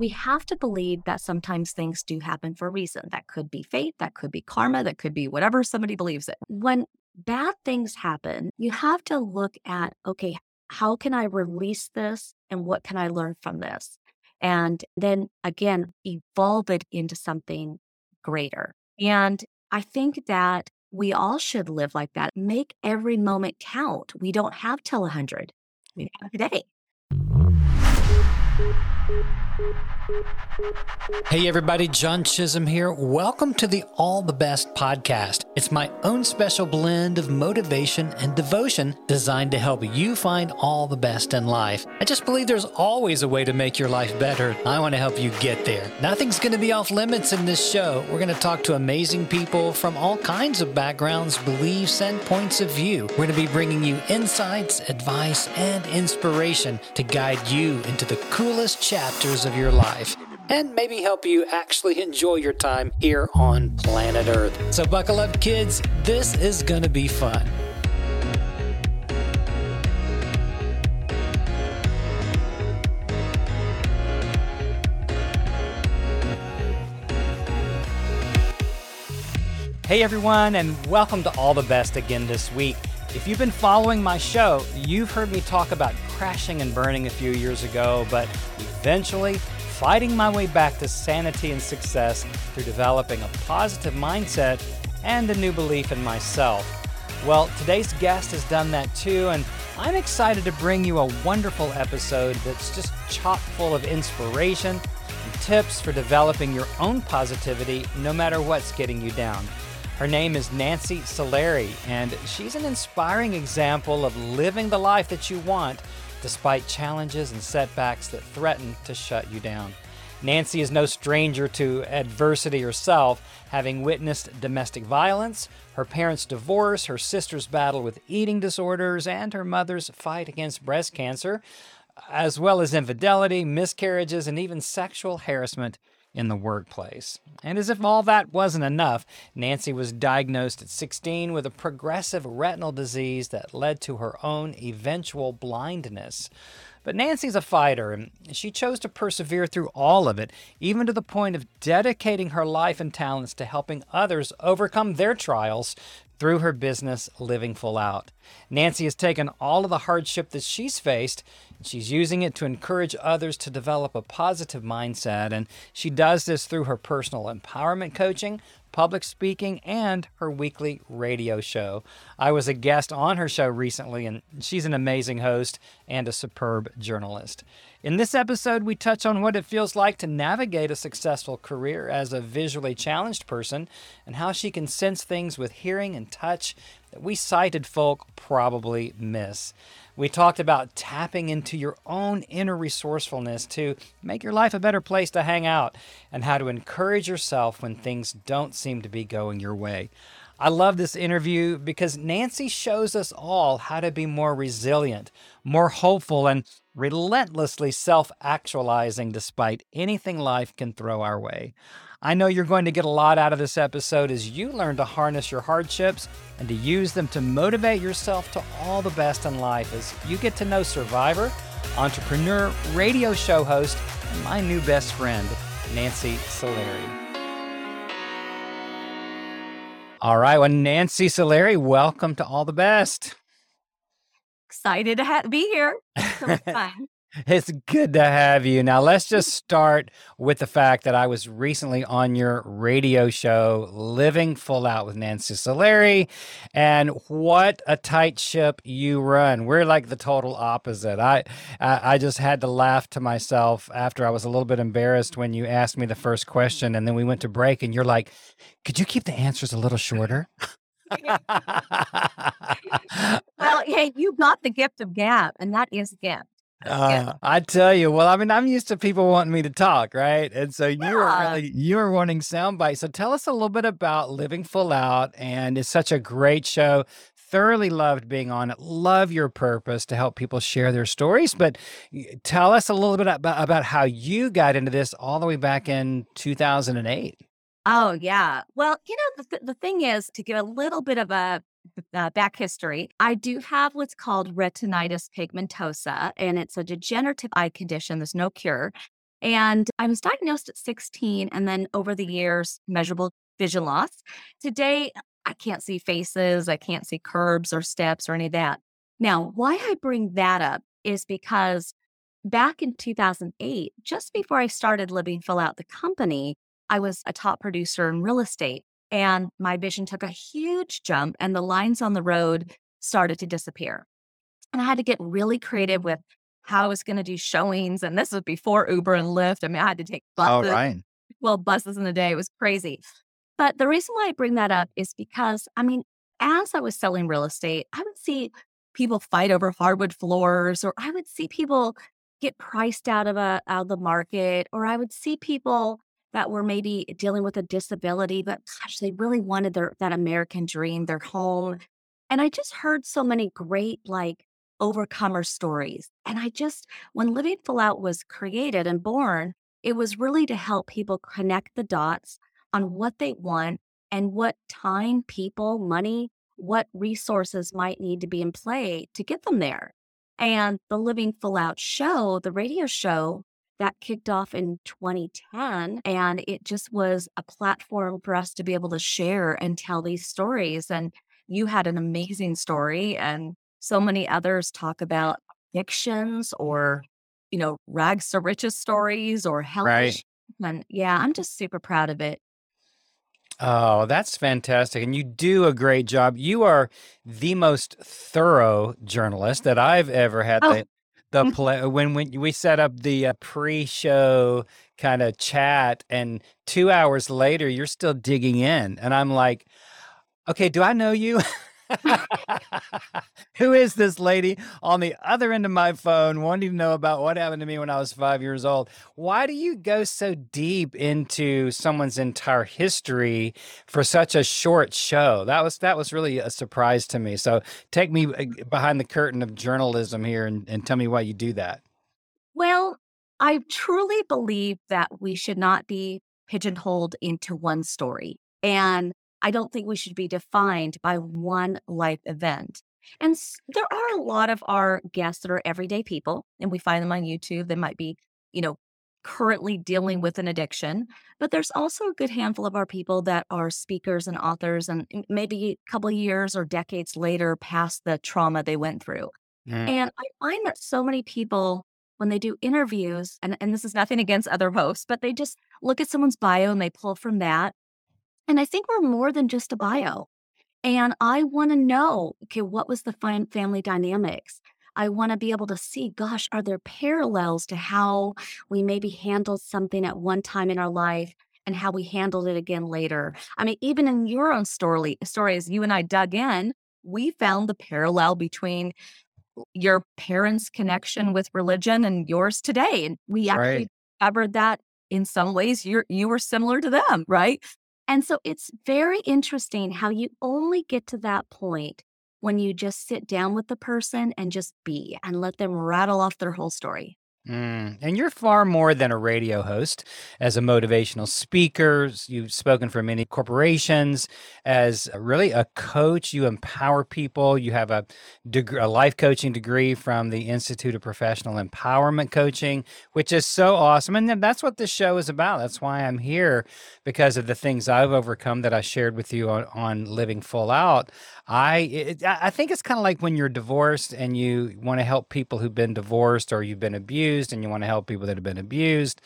we have to believe that sometimes things do happen for a reason. That could be fate, that could be karma, that could be whatever somebody believes it. When bad things happen, you have to look at, okay, how can I release this and what can I learn from this? And then again, evolve it into something greater. And I think that we all should live like that. Make every moment count. We don't have till 100, we have today. Hey, everybody, John Chisholm here. Welcome to the All the Best podcast. It's my own special blend of motivation and devotion designed to help you find all the best in life. I just believe there's always a way to make your life better. I want to help you get there. Nothing's going to be off limits in this show. We're going to talk to amazing people from all kinds of backgrounds, beliefs, and points of view. We're going to be bringing you insights, advice, and inspiration to guide you into the coolest chapters of your life and maybe help you actually enjoy your time here on planet Earth. So, buckle up, kids. This is going to be fun. Hey everyone, and welcome to All the Best again this week. If you've been following my show, you've heard me talk about crashing and burning a few years ago, but eventually fighting my way back to sanity and success through developing a positive mindset and a new belief in myself. Well, today's guest has done that too, and I'm excited to bring you a wonderful episode that's just chock full of inspiration and tips for developing your own positivity no matter what's getting you down. Her name is Nancy Solari, and she's an inspiring example of living the life that you want despite challenges and setbacks that threaten to shut you down. Nancy is no stranger to adversity herself, having witnessed domestic violence, her parents' divorce, her sister's battle with eating disorders, and her mother's fight against breast cancer, as well as infidelity, miscarriages, and even sexual harassment in the workplace. And as if all that wasn't enough, Nancy was diagnosed at 16 with a progressive retinal disease that led to her own eventual blindness. But Nancy's a fighter, and she chose to persevere through all of it, even to the point of dedicating her life and talents to helping others overcome their trials through her business Living Full Out. Nancy has taken all of the hardship that she's faced and she's using it to encourage others to develop a positive mindset. And she does this through her personal empowerment coaching, public speaking, and her weekly radio show. I was a guest on her show recently, and she's an amazing host and a superb journalist. In this episode, we touch on what it feels like to navigate a successful career as a visually challenged person and how she can sense things with hearing and touch that we sighted folk probably miss. We talked about tapping into your own inner resourcefulness to make your life a better place to hang out and how to encourage yourself when things don't seem to be going your way. I love this interview because Nancy shows us all how to be more resilient, more hopeful, and relentlessly self actualizing despite anything life can throw our way. I know you're going to get a lot out of this episode as you learn to harness your hardships and to use them to motivate yourself to all the best in life as you get to know survivor, entrepreneur, radio show host, and my new best friend, Nancy Solari. All right, well, Nancy Solari, welcome to All the Best. Excited to ha- be here. So fun. It's good to have you. Now, let's just start with the fact that I was recently on your radio show, Living Full Out with Nancy Solari, and what a tight ship you run. We're like the total opposite. I, I, I just had to laugh to myself after I was a little bit embarrassed when you asked me the first question, and then we went to break, and you're like, "Could you keep the answers a little shorter?" well, hey, you got the gift of gab, and that is a gift. Uh, I tell you, well, I mean, I'm used to people wanting me to talk, right? And so you were really you were wanting sound bites. So tell us a little bit about Living Full Out, and it's such a great show. Thoroughly loved being on it. Love your purpose to help people share their stories. But tell us a little bit about, about how you got into this all the way back in 2008. Oh, yeah. Well, you know, the, the thing is to give a little bit of a uh, back history, I do have what's called retinitis pigmentosa, and it's a degenerative eye condition. There's no cure. And I was diagnosed at 16 and then over the years, measurable vision loss. Today, I can't see faces, I can't see curbs or steps or any of that. Now, why I bring that up is because back in 2008, just before I started living full out the company, I was a top producer in real estate and my vision took a huge jump and the lines on the road started to disappear. And I had to get really creative with how I was going to do showings. And this was before Uber and Lyft. I mean, I had to take oh, buses. All right. Well, buses in a day. It was crazy. But the reason why I bring that up is because, I mean, as I was selling real estate, I would see people fight over hardwood floors, or I would see people get priced out of a out of the market, or I would see people that were maybe dealing with a disability, but gosh, they really wanted their that American dream, their home. And I just heard so many great like overcomer stories. And I just, when Living Full Out was created and born, it was really to help people connect the dots on what they want and what time, people, money, what resources might need to be in play to get them there. And the Living Full Out show, the radio show, that kicked off in 2010. And it just was a platform for us to be able to share and tell these stories. And you had an amazing story, and so many others talk about addictions or, you know, rags to riches stories or health. Right. And yeah, I'm just super proud of it. Oh, that's fantastic. And you do a great job. You are the most thorough journalist that I've ever had Oh, the the play when when we set up the uh, pre-show kind of chat and 2 hours later you're still digging in and I'm like, "Okay, do I know you?" Who is this lady on the other end of my phone wanting to know about what happened to me when I was five years old? Why do you go so deep into someone's entire history for such a short show? That was that was really a surprise to me. So take me uh, behind the curtain of journalism here and, and tell me why you do that. well, I truly believe that we should not be pigeonholed into one story. And I don't think we should be defined by one life event. And there are a lot of our guests that are everyday people, and we find them on YouTube. They might be, you know, currently dealing with an addiction, but there's also a good handful of our people that are speakers and authors, and maybe a couple of years or decades later past the trauma they went through. Mm, And I find that so many people, when they do interviews, and, and this is nothing against other hosts, but they just look at someone's bio and they pull from that. And I think we're more than just a bio. And I want to know, okay, what was the fam- family dynamics? I want to be able to see, gosh, are there parallels to how we maybe handled something at one time in our life and how we handled it again later? I mean, even in your own story, story as you and I dug in, we found the parallel between your parents' connection with religion and yours today. And we actually right. discovered that in some ways you're you were similar to them, right? And so it's very interesting how you only get to that point when you just sit down with the person and just be and let them rattle off their whole story. Mm. And you're far more than a radio host. As a motivational speaker, you've spoken for many corporations. As really a coach, you empower people. You have a, deg- a life coaching degree from the Institute of Professional Empowerment Coaching, which is so awesome. And that's what this show is about. That's why I'm here because of the things I've overcome that I shared with you on, on Living Full Out. I it, I think it's kind of like when you're divorced and you want to help people who've been divorced or you've been abused and you want to help people that have been abused.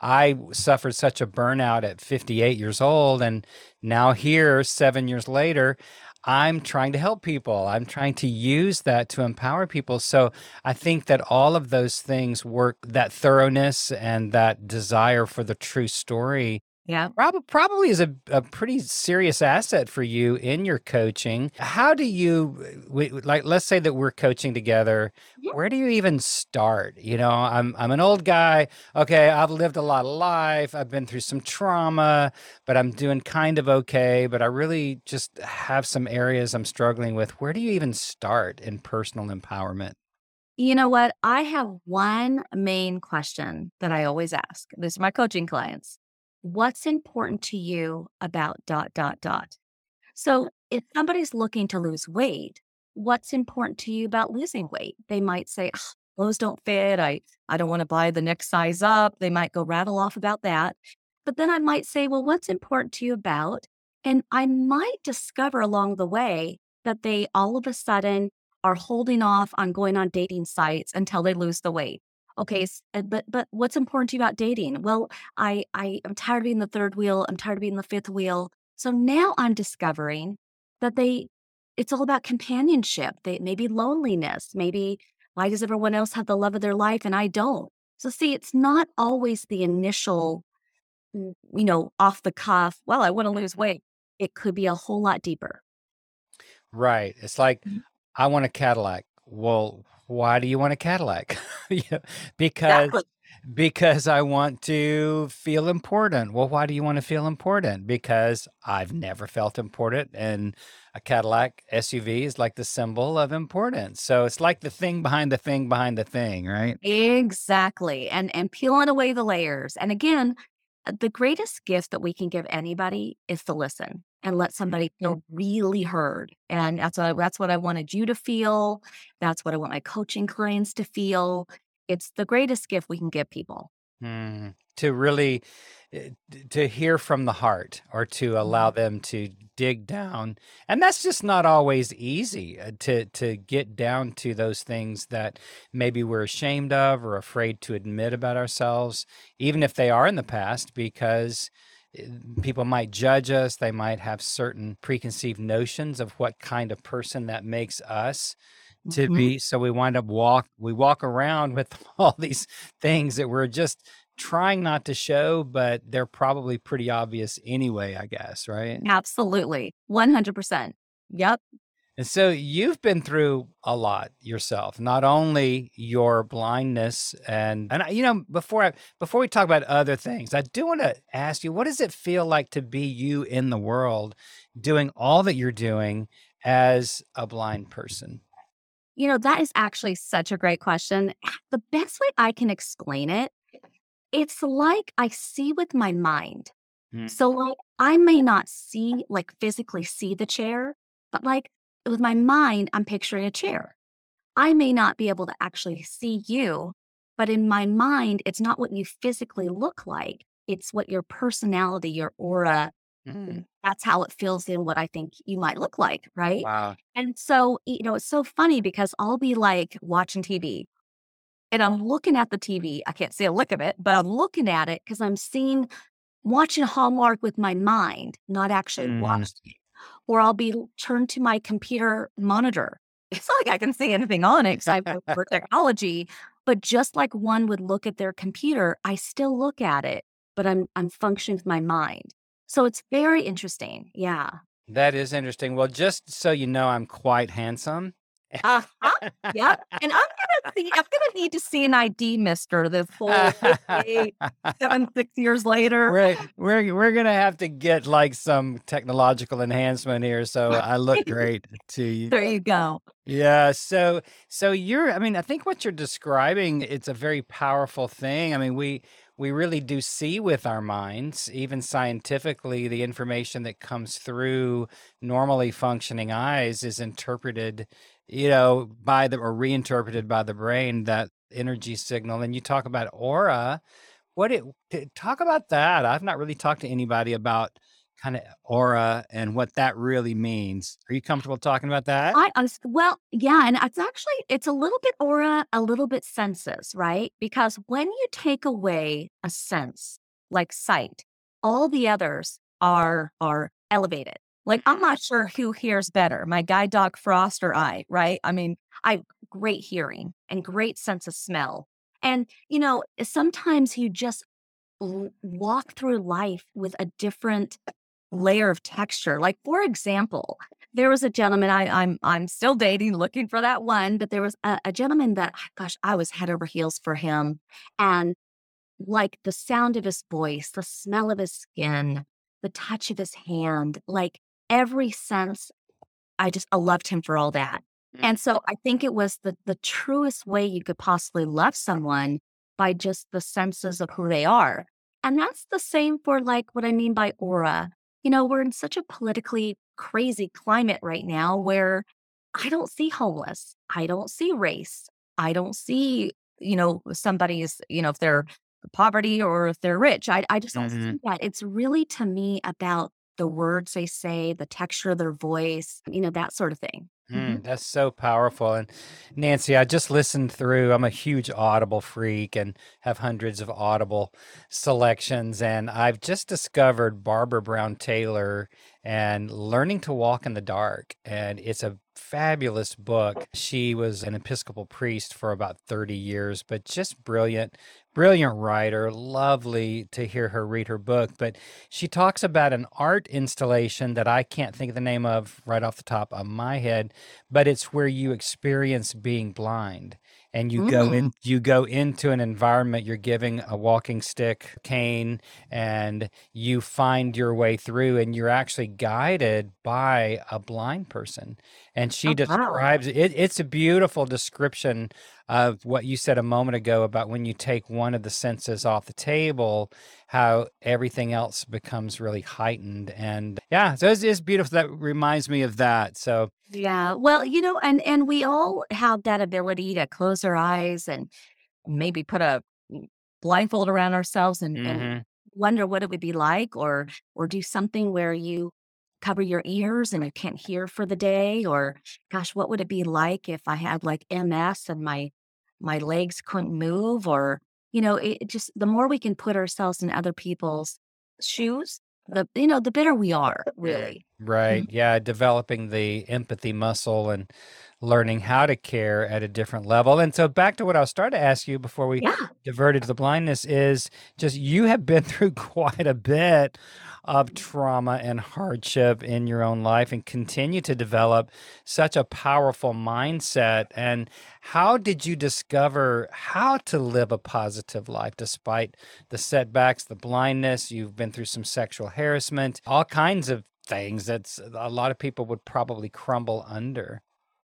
I suffered such a burnout at 58 years old and now here 7 years later I'm trying to help people. I'm trying to use that to empower people. So I think that all of those things work that thoroughness and that desire for the true story Yeah. Prob- probably is a, a pretty serious asset for you in your coaching. How do you we, like? Let's say that we're coaching together. Mhm. Where do you even start? You know, I'm I'm an old guy. Okay, I've lived a lot of life. I've been through some trauma, but I'm doing kind of okay. But I really just have some areas I'm struggling with. Where do you even start in personal empowerment? You know what? I have one main question that I always ask. This is my coaching clients. What's important to you about dot, dot, dot? So if somebody's looking to lose weight, what's important to you about losing weight? They might say, "Ugh, clothes don't fit. I, I don't want to buy the next size up. They might go rattle off about that. But then I might say, well, what's important to you about? And I might discover along the way that they all of a sudden are holding off on going on dating sites until they lose the weight. Okay, but but what's important to you about dating? Well, I I am tired of being the third wheel. I'm tired of being the fifth wheel. So now I'm discovering that they it's all about companionship. They maybe loneliness, maybe why does everyone else have the love of their life and I don't? So see, it's not always the initial you know, off the cuff, well, I want to lose weight. It could be a whole lot deeper. Right. It's like Mhm. I want a Cadillac. Well, why do you want a Cadillac? Yeah, because Exactly. because I want to feel important. Well, why do you want to feel important? Because I've never felt important, and a Cadillac SUV is like the symbol of importance. So it's like the thing behind the thing behind the thing, right? Exactly. And and peeling away the layers. And again, the greatest gift that we can give anybody is to listen and let somebody feel really heard. And that's what I, that's what I wanted you to feel. That's what I want my coaching clients to feel. It's the greatest gift we can give people. Mm, to really uh, to hear from the heart or to allow Mhm. them to dig down and that's just not always easy uh, to to get down to those things that maybe we're ashamed of or afraid to admit about ourselves even if they are in the past because people might judge us they might have certain preconceived notions of what kind of person that makes us to Mhm. be so we wind up walk we walk around with all these things that we're just trying not to show but they're probably pretty obvious anyway i guess right Absolutely. 100%. Yep. And so you've been through a lot yourself not only your blindness and and I- you know before i before we talk about other things i do want to ask you what does it feel like to be you in the world doing all that you're doing as a blind person You know, that is actually such a great question. The best way I can explain it, it's like I see with my mind. Hmm. So, like, I may not see, like, physically see the chair, but like with my mind, I'm picturing a chair. I may not be able to actually see you, but in my mind, it's not what you physically look like. It's what your personality, your aura, Mm, that's how it fills in what I think you might look like. Right. wow And so, you know, it's so funny because I'll be like watching TV and I'm looking at the TV. I can't see a lick of it, but I'm looking at it because I'm seeing, watching Hallmark with my mind, not actually Mm. watching. Or I'll be turned to my computer monitor. It's not like I can see anything on it because I have for technology. But just like one would look at their computer, I still look at it, but I'm I'm functioning with my mind. So it's very interesting. Yeah. That is interesting. Well, just so you know, I'm quite handsome. Uh-huh. Yep. And I'm gonna see. I'm gonna need to see an ID, Mister. This whole eight, seven, six years later. we're we're we're gonna have to get like some technological enhancement here, so I look great to you. There you go. Yeah. So so you're. I mean, I think what you're describing it's a very powerful thing. I mean, we we really do see with our minds, even scientifically, the information that comes through normally functioning eyes is interpreted, you know, by the or reinterpreted by the brain. That energy signal, and you talk about aura. What it talk about that? I've not really talked to anybody about kind of aura and what that really means. Are you comfortable talking about that? I was well, yeah, and it's actually it's a little bit aura, a little bit senses, right? Because when you take away a sense like sight, all the others are are elevated. Like I'm not mm-hmm. sure who hears better, my guide dog Frost or I, right? I mean, I have great hearing and great sense of smell. And you know, eh, sometimes you just walk through life with a different layer of texture. Like for example, there was a gentleman I, I'm I'm still dating, looking for that one, but there was a, a gentleman that gosh, I was head over heels for him, and like the sound of his voice, the smell of his skin, the touch of his hand, like every sense, I just I loved him for all that. Mm. And so I think it was the the truest way you could possibly love someone by just the senses of who they are. And that's the same for like what I mean by aura. You know, we're in such a politically crazy climate right now where I don't see homeless. I don't see race. I don't see, you know, somebody's, you know, if they're poverty or if they're rich. I, I just don't hmm see that. It's really to me about the words they say, the texture of their voice, you know, that sort of thing. hmm Mm, that's so powerful. And Nancy, I just listened through. I'm a huge Audible freak and have hundreds of Audible selections. And I've just discovered Barbara Brown Taylor and Learning to Walk in the Dark. And it's a fabulous book. She was an Episcopal priest for about 30 years, but just brilliant, brilliant writer. Lovely to hear her read her book. But she talks about an art installation that I can't think of the name of right off the top of my head but it's where you experience being blind and you go Mm. in you go into an environment you're giving a walking stick cane and you find your way through and you're actually guided by a blind person and she Oh, wow. describes it it's a beautiful description of what you said a moment ago about when you take one of the senses off the table how everything else becomes really heightened and yeah so it's, it's beautiful that reminds me of that so Yeah. Well, you know, and and we all have that ability to close our eyes and maybe put a blindfold around ourselves and and mhm. wonder what it would be like or or do something where you cover your ears and you can't hear for the day or gosh, what would it be like if I had like MS and my my legs couldn't move or you know, it, it just the more we can put ourselves in other people's shoes, the you know, the better we are, really. Right. Mhm. Yeah. Developing the empathy muscle and learning how to care at a different level. And so, back to what I was starting to ask you before we Yeah. diverted to the blindness is just you have been through quite a bit of trauma and hardship in your own life and continue to develop such a powerful mindset. And how did you discover how to live a positive life despite the setbacks, the blindness? You've been through some sexual harassment, all kinds of things that's a lot of people would probably crumble under.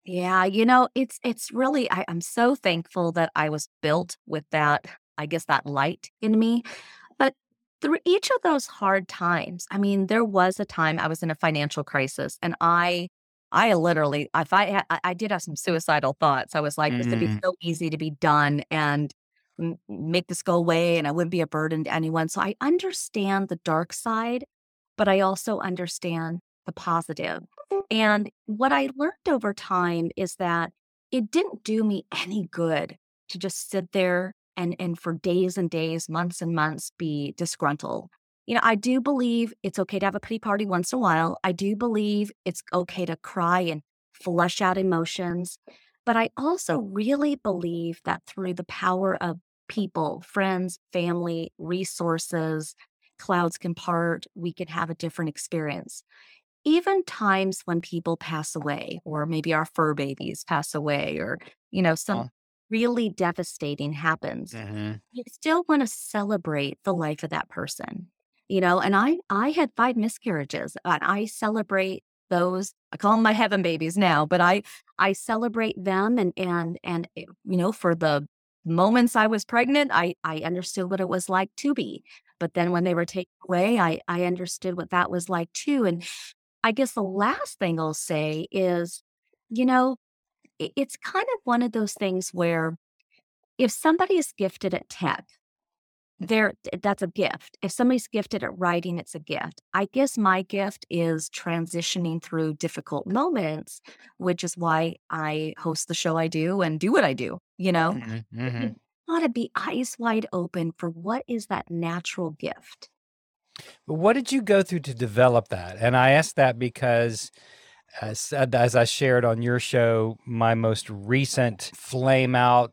Yeah, you know, it's it's really I, I'm so thankful that I was built with that, I guess that light in me. But through each of those hard times, I mean, there was a time I was in a financial crisis and I I literally if I had I, did have some suicidal thoughts. I was like, this would be Mhm. so easy to be done and make this go away and I wouldn't be a burden to anyone. So I understand the dark side, but I also understand the positive. And what I learned over time is that it didn't do me any good to just sit there and and for days and days, months and months be disgruntled. You know, I do believe it's okay to have a pity party once in a while. I do believe it's okay to cry and flush out emotions. But I also really believe that through the power of people, friends, family, resources, clouds can part, we can have a different experience even times when people pass away, or maybe our fur babies pass away, or, you know, some Oh, really devastating happens, mhm. you still want to celebrate the life of that person. You know, and I I had five miscarriages and I celebrate those. I call them my heaven babies now, but I I celebrate them and and and eh, you know, for the moments I was pregnant, I I understood what it was like to be. But then when they were taken away, I I understood what that was like too. And I guess the last thing I'll say is, you know, it's kind of one of those things where if somebody is gifted at tech, there that's a gift. If somebody's gifted at writing, it's a gift. I guess my gift is transitioning through difficult moments, which is why I host the show I do and do what I do, you know? Mhm, You mhm. gotta be eyes wide open for what is that natural gift. But what did you go through to develop that? And I ask that because, as, as I shared on your show, my most recent flame out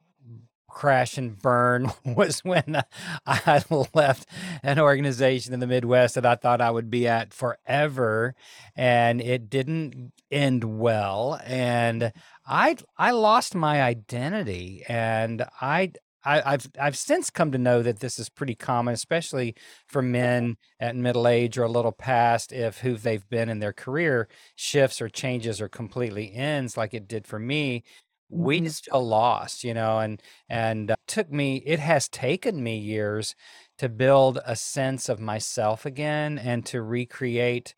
crash and burn was when I left an organization in the Midwest that I thought I would be at forever, and it didn't end well. And I I lost my identity, and I. I, I've I've since come to know that this is pretty common, especially for men at middle age or a little past, if who they've been in their career shifts or changes or completely ends, like it did for me. We Mhm. just feel lost, you know, and and uh, took me it has taken me years to build a sense of myself again and to recreate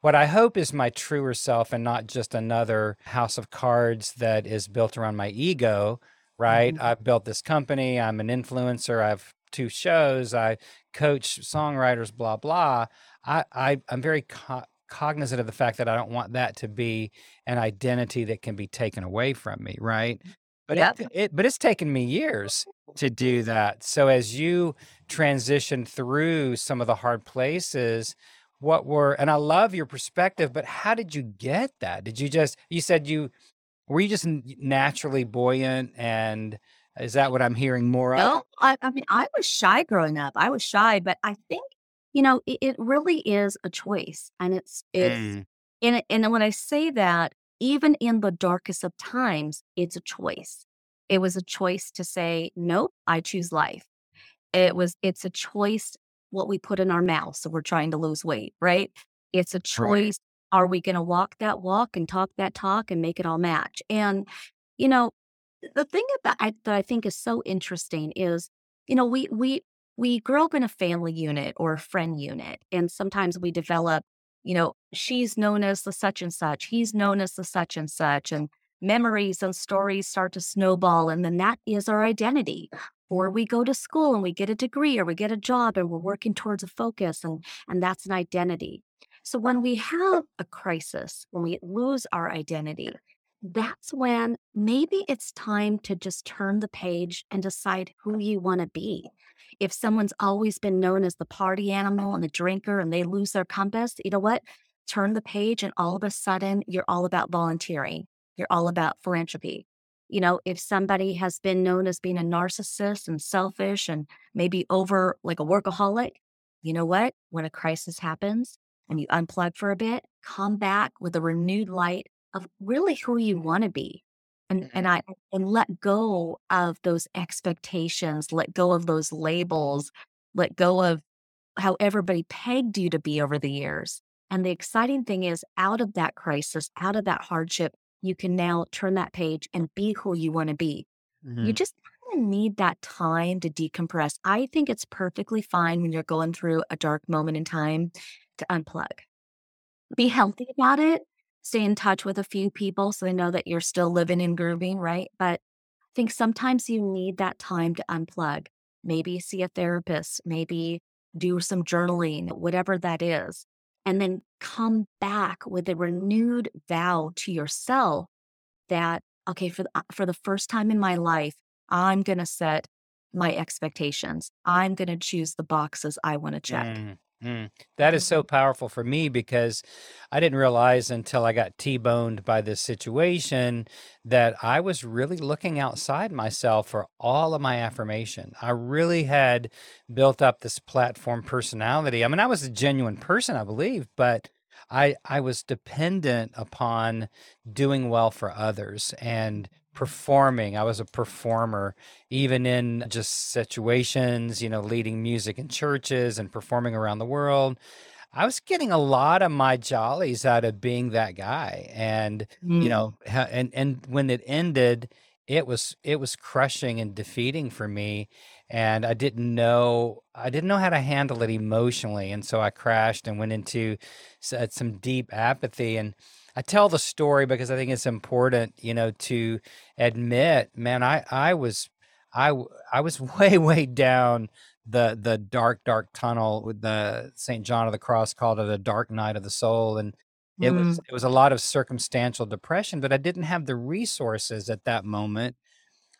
what I hope is my truer self and not just another house of cards that is built around my ego right? Mhm. I've built this company. I'm an influencer. I have two shows. I coach songwriters, blah, blah. I, I, I'm very co- cognizant of the fact that I don't want that to be an identity that can be taken away from me, right? But Yep. it, it, but it's taken me years to do that. So as you transition through some of the hard places, what were and I love your perspective, but how did you get that? Did you just you said you were you just naturally buoyant and is that what I'm hearing more of? No, I, I mean, I was shy growing up. I was shy, but I think, you know, it, it really is a choice. And it's, it's, Mm, and, it- and when I say that, even in the darkest of times, it's a choice. It was a choice to say, nope, I choose life. It was, it's a choice what we put in our mouth. So we're trying to lose weight, right? It's a choice. Are we going to walk that walk and talk that talk and make it all match? And, you know, the thing about I, that I think is so interesting is, you know, we we we grow up in a family unit or a friend unit, and sometimes we develop, you know, she's known as the such and such, he's known as the such and such, and memories and stories start to snowball, and then that is our identity. Or we go to school and we get a degree or we get a job and we're working towards a focus and and that's an identity. So when we have a crisis, when we lose our identity, that's when maybe it's time to just turn the page and decide who you want to be. If someone's always been known as the party animal and the drinker and they lose their compass, you know what? Turn the page and all of a sudden you're all about volunteering. You're all about philanthropy. You know, if somebody has been known as being a narcissist and selfish and maybe over like a workaholic, you know what? When a crisis happens and you unplug for a bit, come back with a renewed light of really who you want to be and and I and let go of those expectations, let go of those labels, let go of how everybody pegged you to be over the years. And the exciting thing is out of that crisis, out of that hardship, you can now turn that page and be who you want to be. You Mhm. just of need that time to decompress. I think it's perfectly fine when you're going through a dark moment in time to unplug be healthy about it. Stay in touch with a few people so they know that you're still living and grooving, right? But I think sometimes you need that time to unplug. Maybe see a therapist, maybe do some journaling, whatever that is, and then come back with a renewed vow to yourself that okay, for the, uh, for the first time in my life, I'm going to set my expectations. I'm going to choose the boxes I want to check. Mm, mm. That is so powerful for me because I didn't realize until I got T-boned by this situation that I was really looking outside myself for all of my affirmation. I really had built up this platform personality. I mean, I was a genuine person, I believe, but I I was dependent upon doing well for others and performing. I was a performer even in just situations, you know, leading music in churches and performing around the world. I was getting a lot of my jollies out of being that guy. And, you Mm. know, and and when it ended, it was it was crushing and defeating for me. And I didn't know I didn't know how to handle it emotionally. And so I crashed and went into uh, some deep apathy. And I tell the story because I think it's important, you know, to admit, man, I I was I I was way way down the the dark dark tunnel with the St. John of the Cross called it a dark night of the soul and it was Mm. it was a lot of circumstantial depression but I didn't have the resources at that moment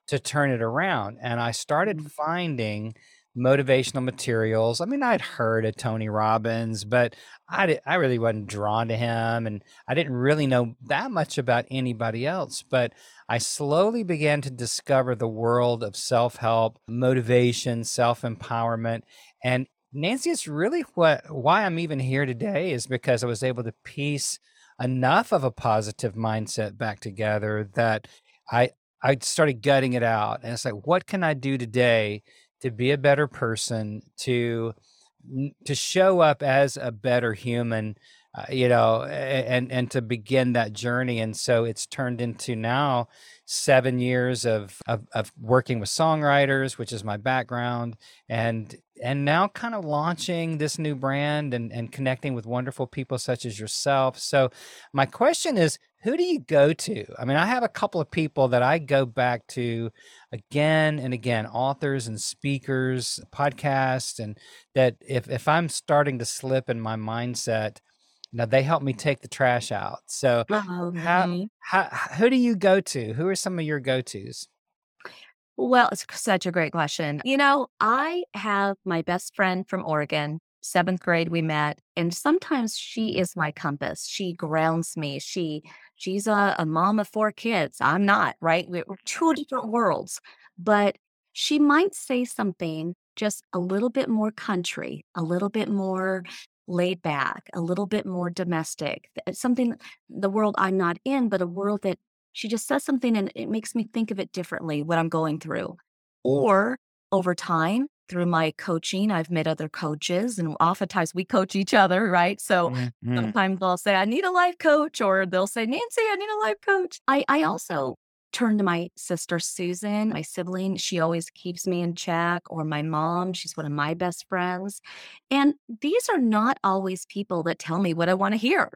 to turn it around. And I started Mm. finding motivational materials. I mean, I'd heard of Tony Robbins, but I, di- I really wasn't drawn to him. And I didn't really know that much about anybody else. But I slowly began to discover the world of self help, motivation, self empowerment. And Nancy, it's really what why I'm even here today is because I was able to piece enough of a positive mindset back together that I I started gutting it out. And it's like, what can I do today to be a better person, to to show up as a better human, uh, you know, and and to begin that journey. And so it's turned into now seven years of, of of working with songwriters, which is my background, and and now kind of launching this new brand and, and connecting with wonderful people such as yourself. So, my question is who do you go to? I mean, I have a couple of people that I go back to again and again, authors and speakers, podcasts, and that if, if I'm starting to slip in my mindset, now they help me take the trash out. So, Oh, how, how, who do you go to? Who are some of your go tos? Well, it's such a great question. You know, I have my best friend from Oregon. Seventh grade, we met, and sometimes she is my compass. She grounds me. She she's a, a mom of four kids. I'm not, right? We're two different worlds. But she might say something just a little bit more country, a little bit more laid back, a little bit more domestic. Something the world I'm not in, but a world that she just says something and it makes me think of it differently, what I'm going through. Or over time, through my coaching, I've met other coaches and oftentimes we coach each other, right? So Mhm. sometimes they'll say, I need a life coach, or they'll say, Nancy, I need a life coach. I, I also turn to my sister Susan, my sibling. She always keeps me in check, or my mom. She's one of my best friends. And these are not always people that tell me what I want to hear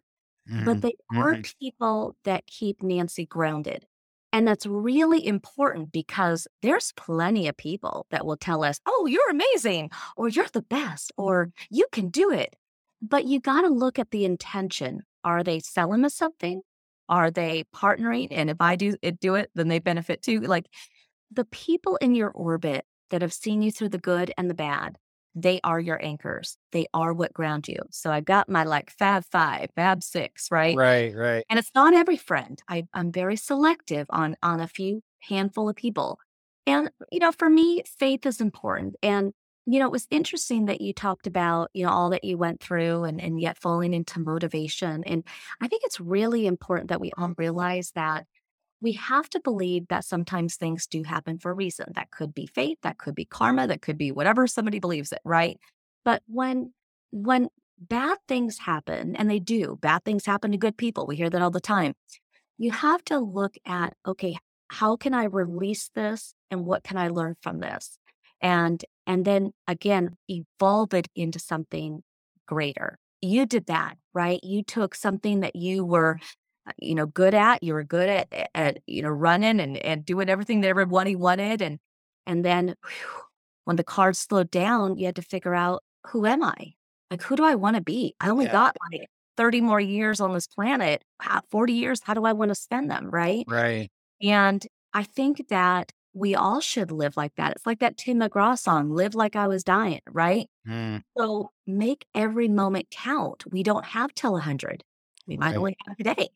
but Mhm. they are Mhm. people that keep Nancy grounded. And that's really important because there's plenty of people that will tell us, oh, you're amazing, or you're the best, or you can do it. But you got to look at the intention. Are they selling us something? Are they partnering? And if I do it, do it, then they benefit too. Like the people in your orbit that have seen you through the good and the bad, they are your anchors. They are what ground you. So I've got my like Fab Five, Fab Six, right? Right, right. And it's not every friend. I, I'm very selective on on a few handful of people. And you know, for me, faith is important. And you know, it was interesting that you talked about you know all that you went through, and and yet falling into motivation. And I think it's really important that we all realize that we have to believe that sometimes things do happen for a reason. That could be fate, that could be karma, that could be whatever somebody believes it, right? But when when bad things happen, and they do, bad things happen to good people. We hear that all the time. You have to look at, okay, how can I release this and what can I learn from this? And and then again, evolve it into something greater. You did that, right? You took something that you were you know, good at. You were good at, at you know, running and, and doing everything that everybody wanted. And and then whew, when the cards slowed down, you had to figure out who am I? Like who do I want to be? I only Yeah. got like 30 more years on this planet. How- 40 years, how do I want to spend them? Right. Right. And I think that we all should live like that. It's like that Tim McGraw song, Live Like I Was Dying, right? Mm, So make every moment count. We don't have till 100. We might right. only have today.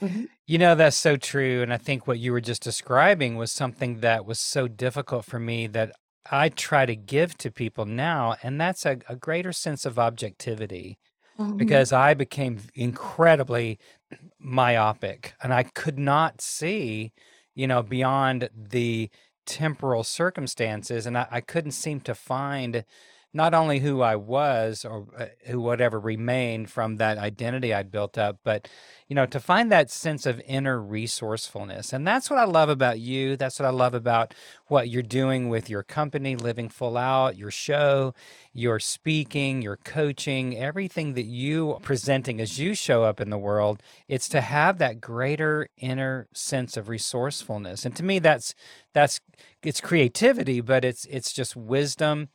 Mhm. You know, that's so true. And I think what you were just describing was something that was so difficult for me that I try to give to people now. And that's a, a greater sense of objectivity Mhm. because I became incredibly myopic and I could not see, you know, beyond the temporal circumstances. And I, I couldn't seem to find not only who I was or uh, who whatever remained from that identity I'd built up, but you know, to find that sense of inner resourcefulness. And that's what I love about you. That's what I love about what you're doing with your company, Living Full Out, your show, your speaking, your coaching, everything that you are presenting as you show up in the world. It's to have that greater inner sense of resourcefulness. And to me, that's that's it's creativity, but it's it's just wisdom.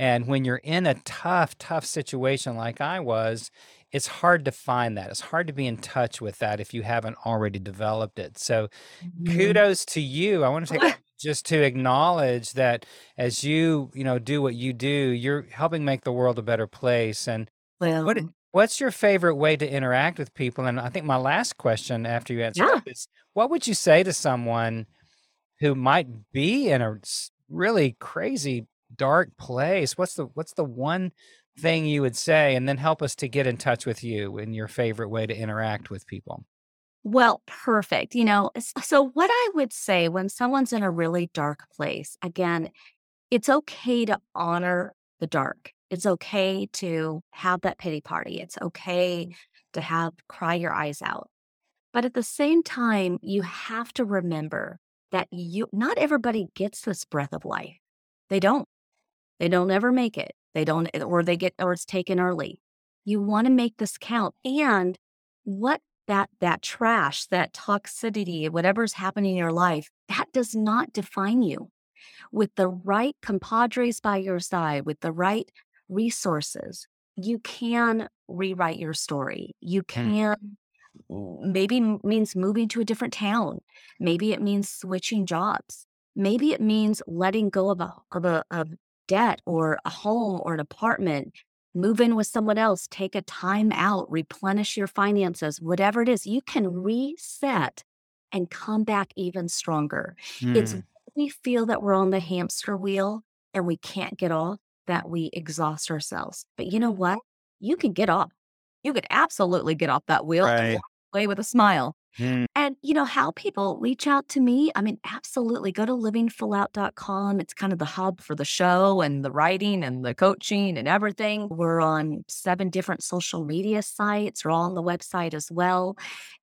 And when you're in a tough, tough situation like I was, it's hard to find that. It's hard to be in touch with that if you haven't already developed it. So Mhm. kudos to you. I want to take just to acknowledge that as you, you know, do what you do, you're helping make the world a better place. And what what's your favorite way to interact with people? And I think my last question after you answer yeah. is what would you say to someone who might be in a really crazy dark place? What's the what's the one thing you would say and then help us to get in touch with you in your favorite way to interact with people? Well, perfect. You know, so what I would say when someone's in a really dark place, again, it's okay to honor the dark. It's okay to have that pity party. It's okay mm. to have cry your eyes out. But at the same time, you have to remember that you not everybody gets this breath of life. They don't. They don't ever make it. They don't, or they get, or it's taken early. You want to make this count. And what that that trash, that toxicity, whatever's happening in your life, that does not define you. With the right compadres by your side, with the right resources, you can rewrite your story. You Hmm. can maybe means moving to a different town. Maybe it means switching jobs. Maybe it means letting go of a of a of debt or a home or an apartment. Move in with someone else, take a time out, replenish your finances, whatever it is, you can reset and come back even stronger. It's Hmm. we feel that we're on the hamster wheel and we can't get off that we exhaust ourselves. But you know what? You can get off. You could absolutely get off that wheel and walk away with a smile. Hmm. And you know how people reach out to me? I mean, absolutely. Go to livingfullout.com. It's kind of the hub for the show and the writing and the coaching and everything. We're on seven different social media sites. We're all on the website as well.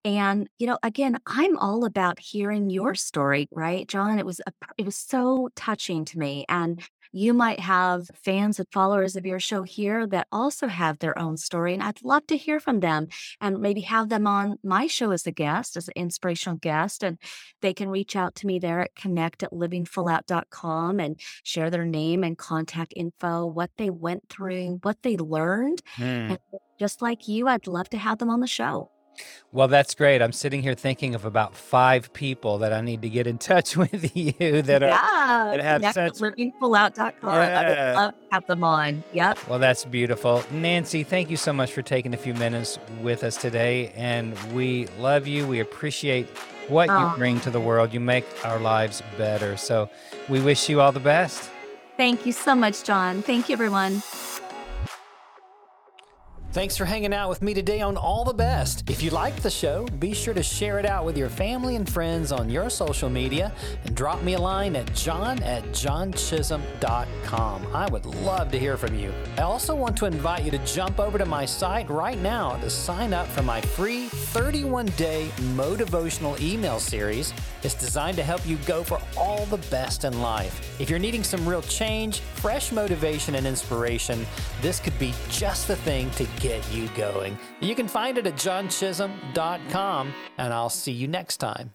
And you know, again, I'm all about hearing your story, right, John? It was a, it was so touching to me, and you might have fans and followers of your show here that also have their own story, and I'd love to hear from them and maybe have them on my show as a guest, as an inspirational guest. And they can reach out to me there at connect at livingfullout.com and share their name and contact info, what they went through, what they learned. Hmm. And just like you, I'd love to have them on the show. Well, that's great. I'm sitting here thinking of about five people that I need to get in touch with you that are. yeah. that have such- livingfullout.com. I Yeah. would love to have them on. Yep. Well, that's beautiful. Nancy, thank you so much for taking a few minutes with us today. And we love you. We appreciate what Oh. you bring to the world. You make our lives better. So we wish you all the best. Thank you so much, John. Thank you, everyone. Thanks for hanging out with me today on All the Best. If you liked the show, be sure to share it out with your family and friends on your social media and drop me a line at john at johnchisholm.com. I would love to hear from you. I also want to invite you to jump over to my site right now to sign up for my free 31 day motivational email series. It's designed to help you go for all the best in life. If you're needing some real change, fresh motivation, and inspiration, this could be just the thing to get you going. You can find it at johnchisholm.com, and I'll see you next time.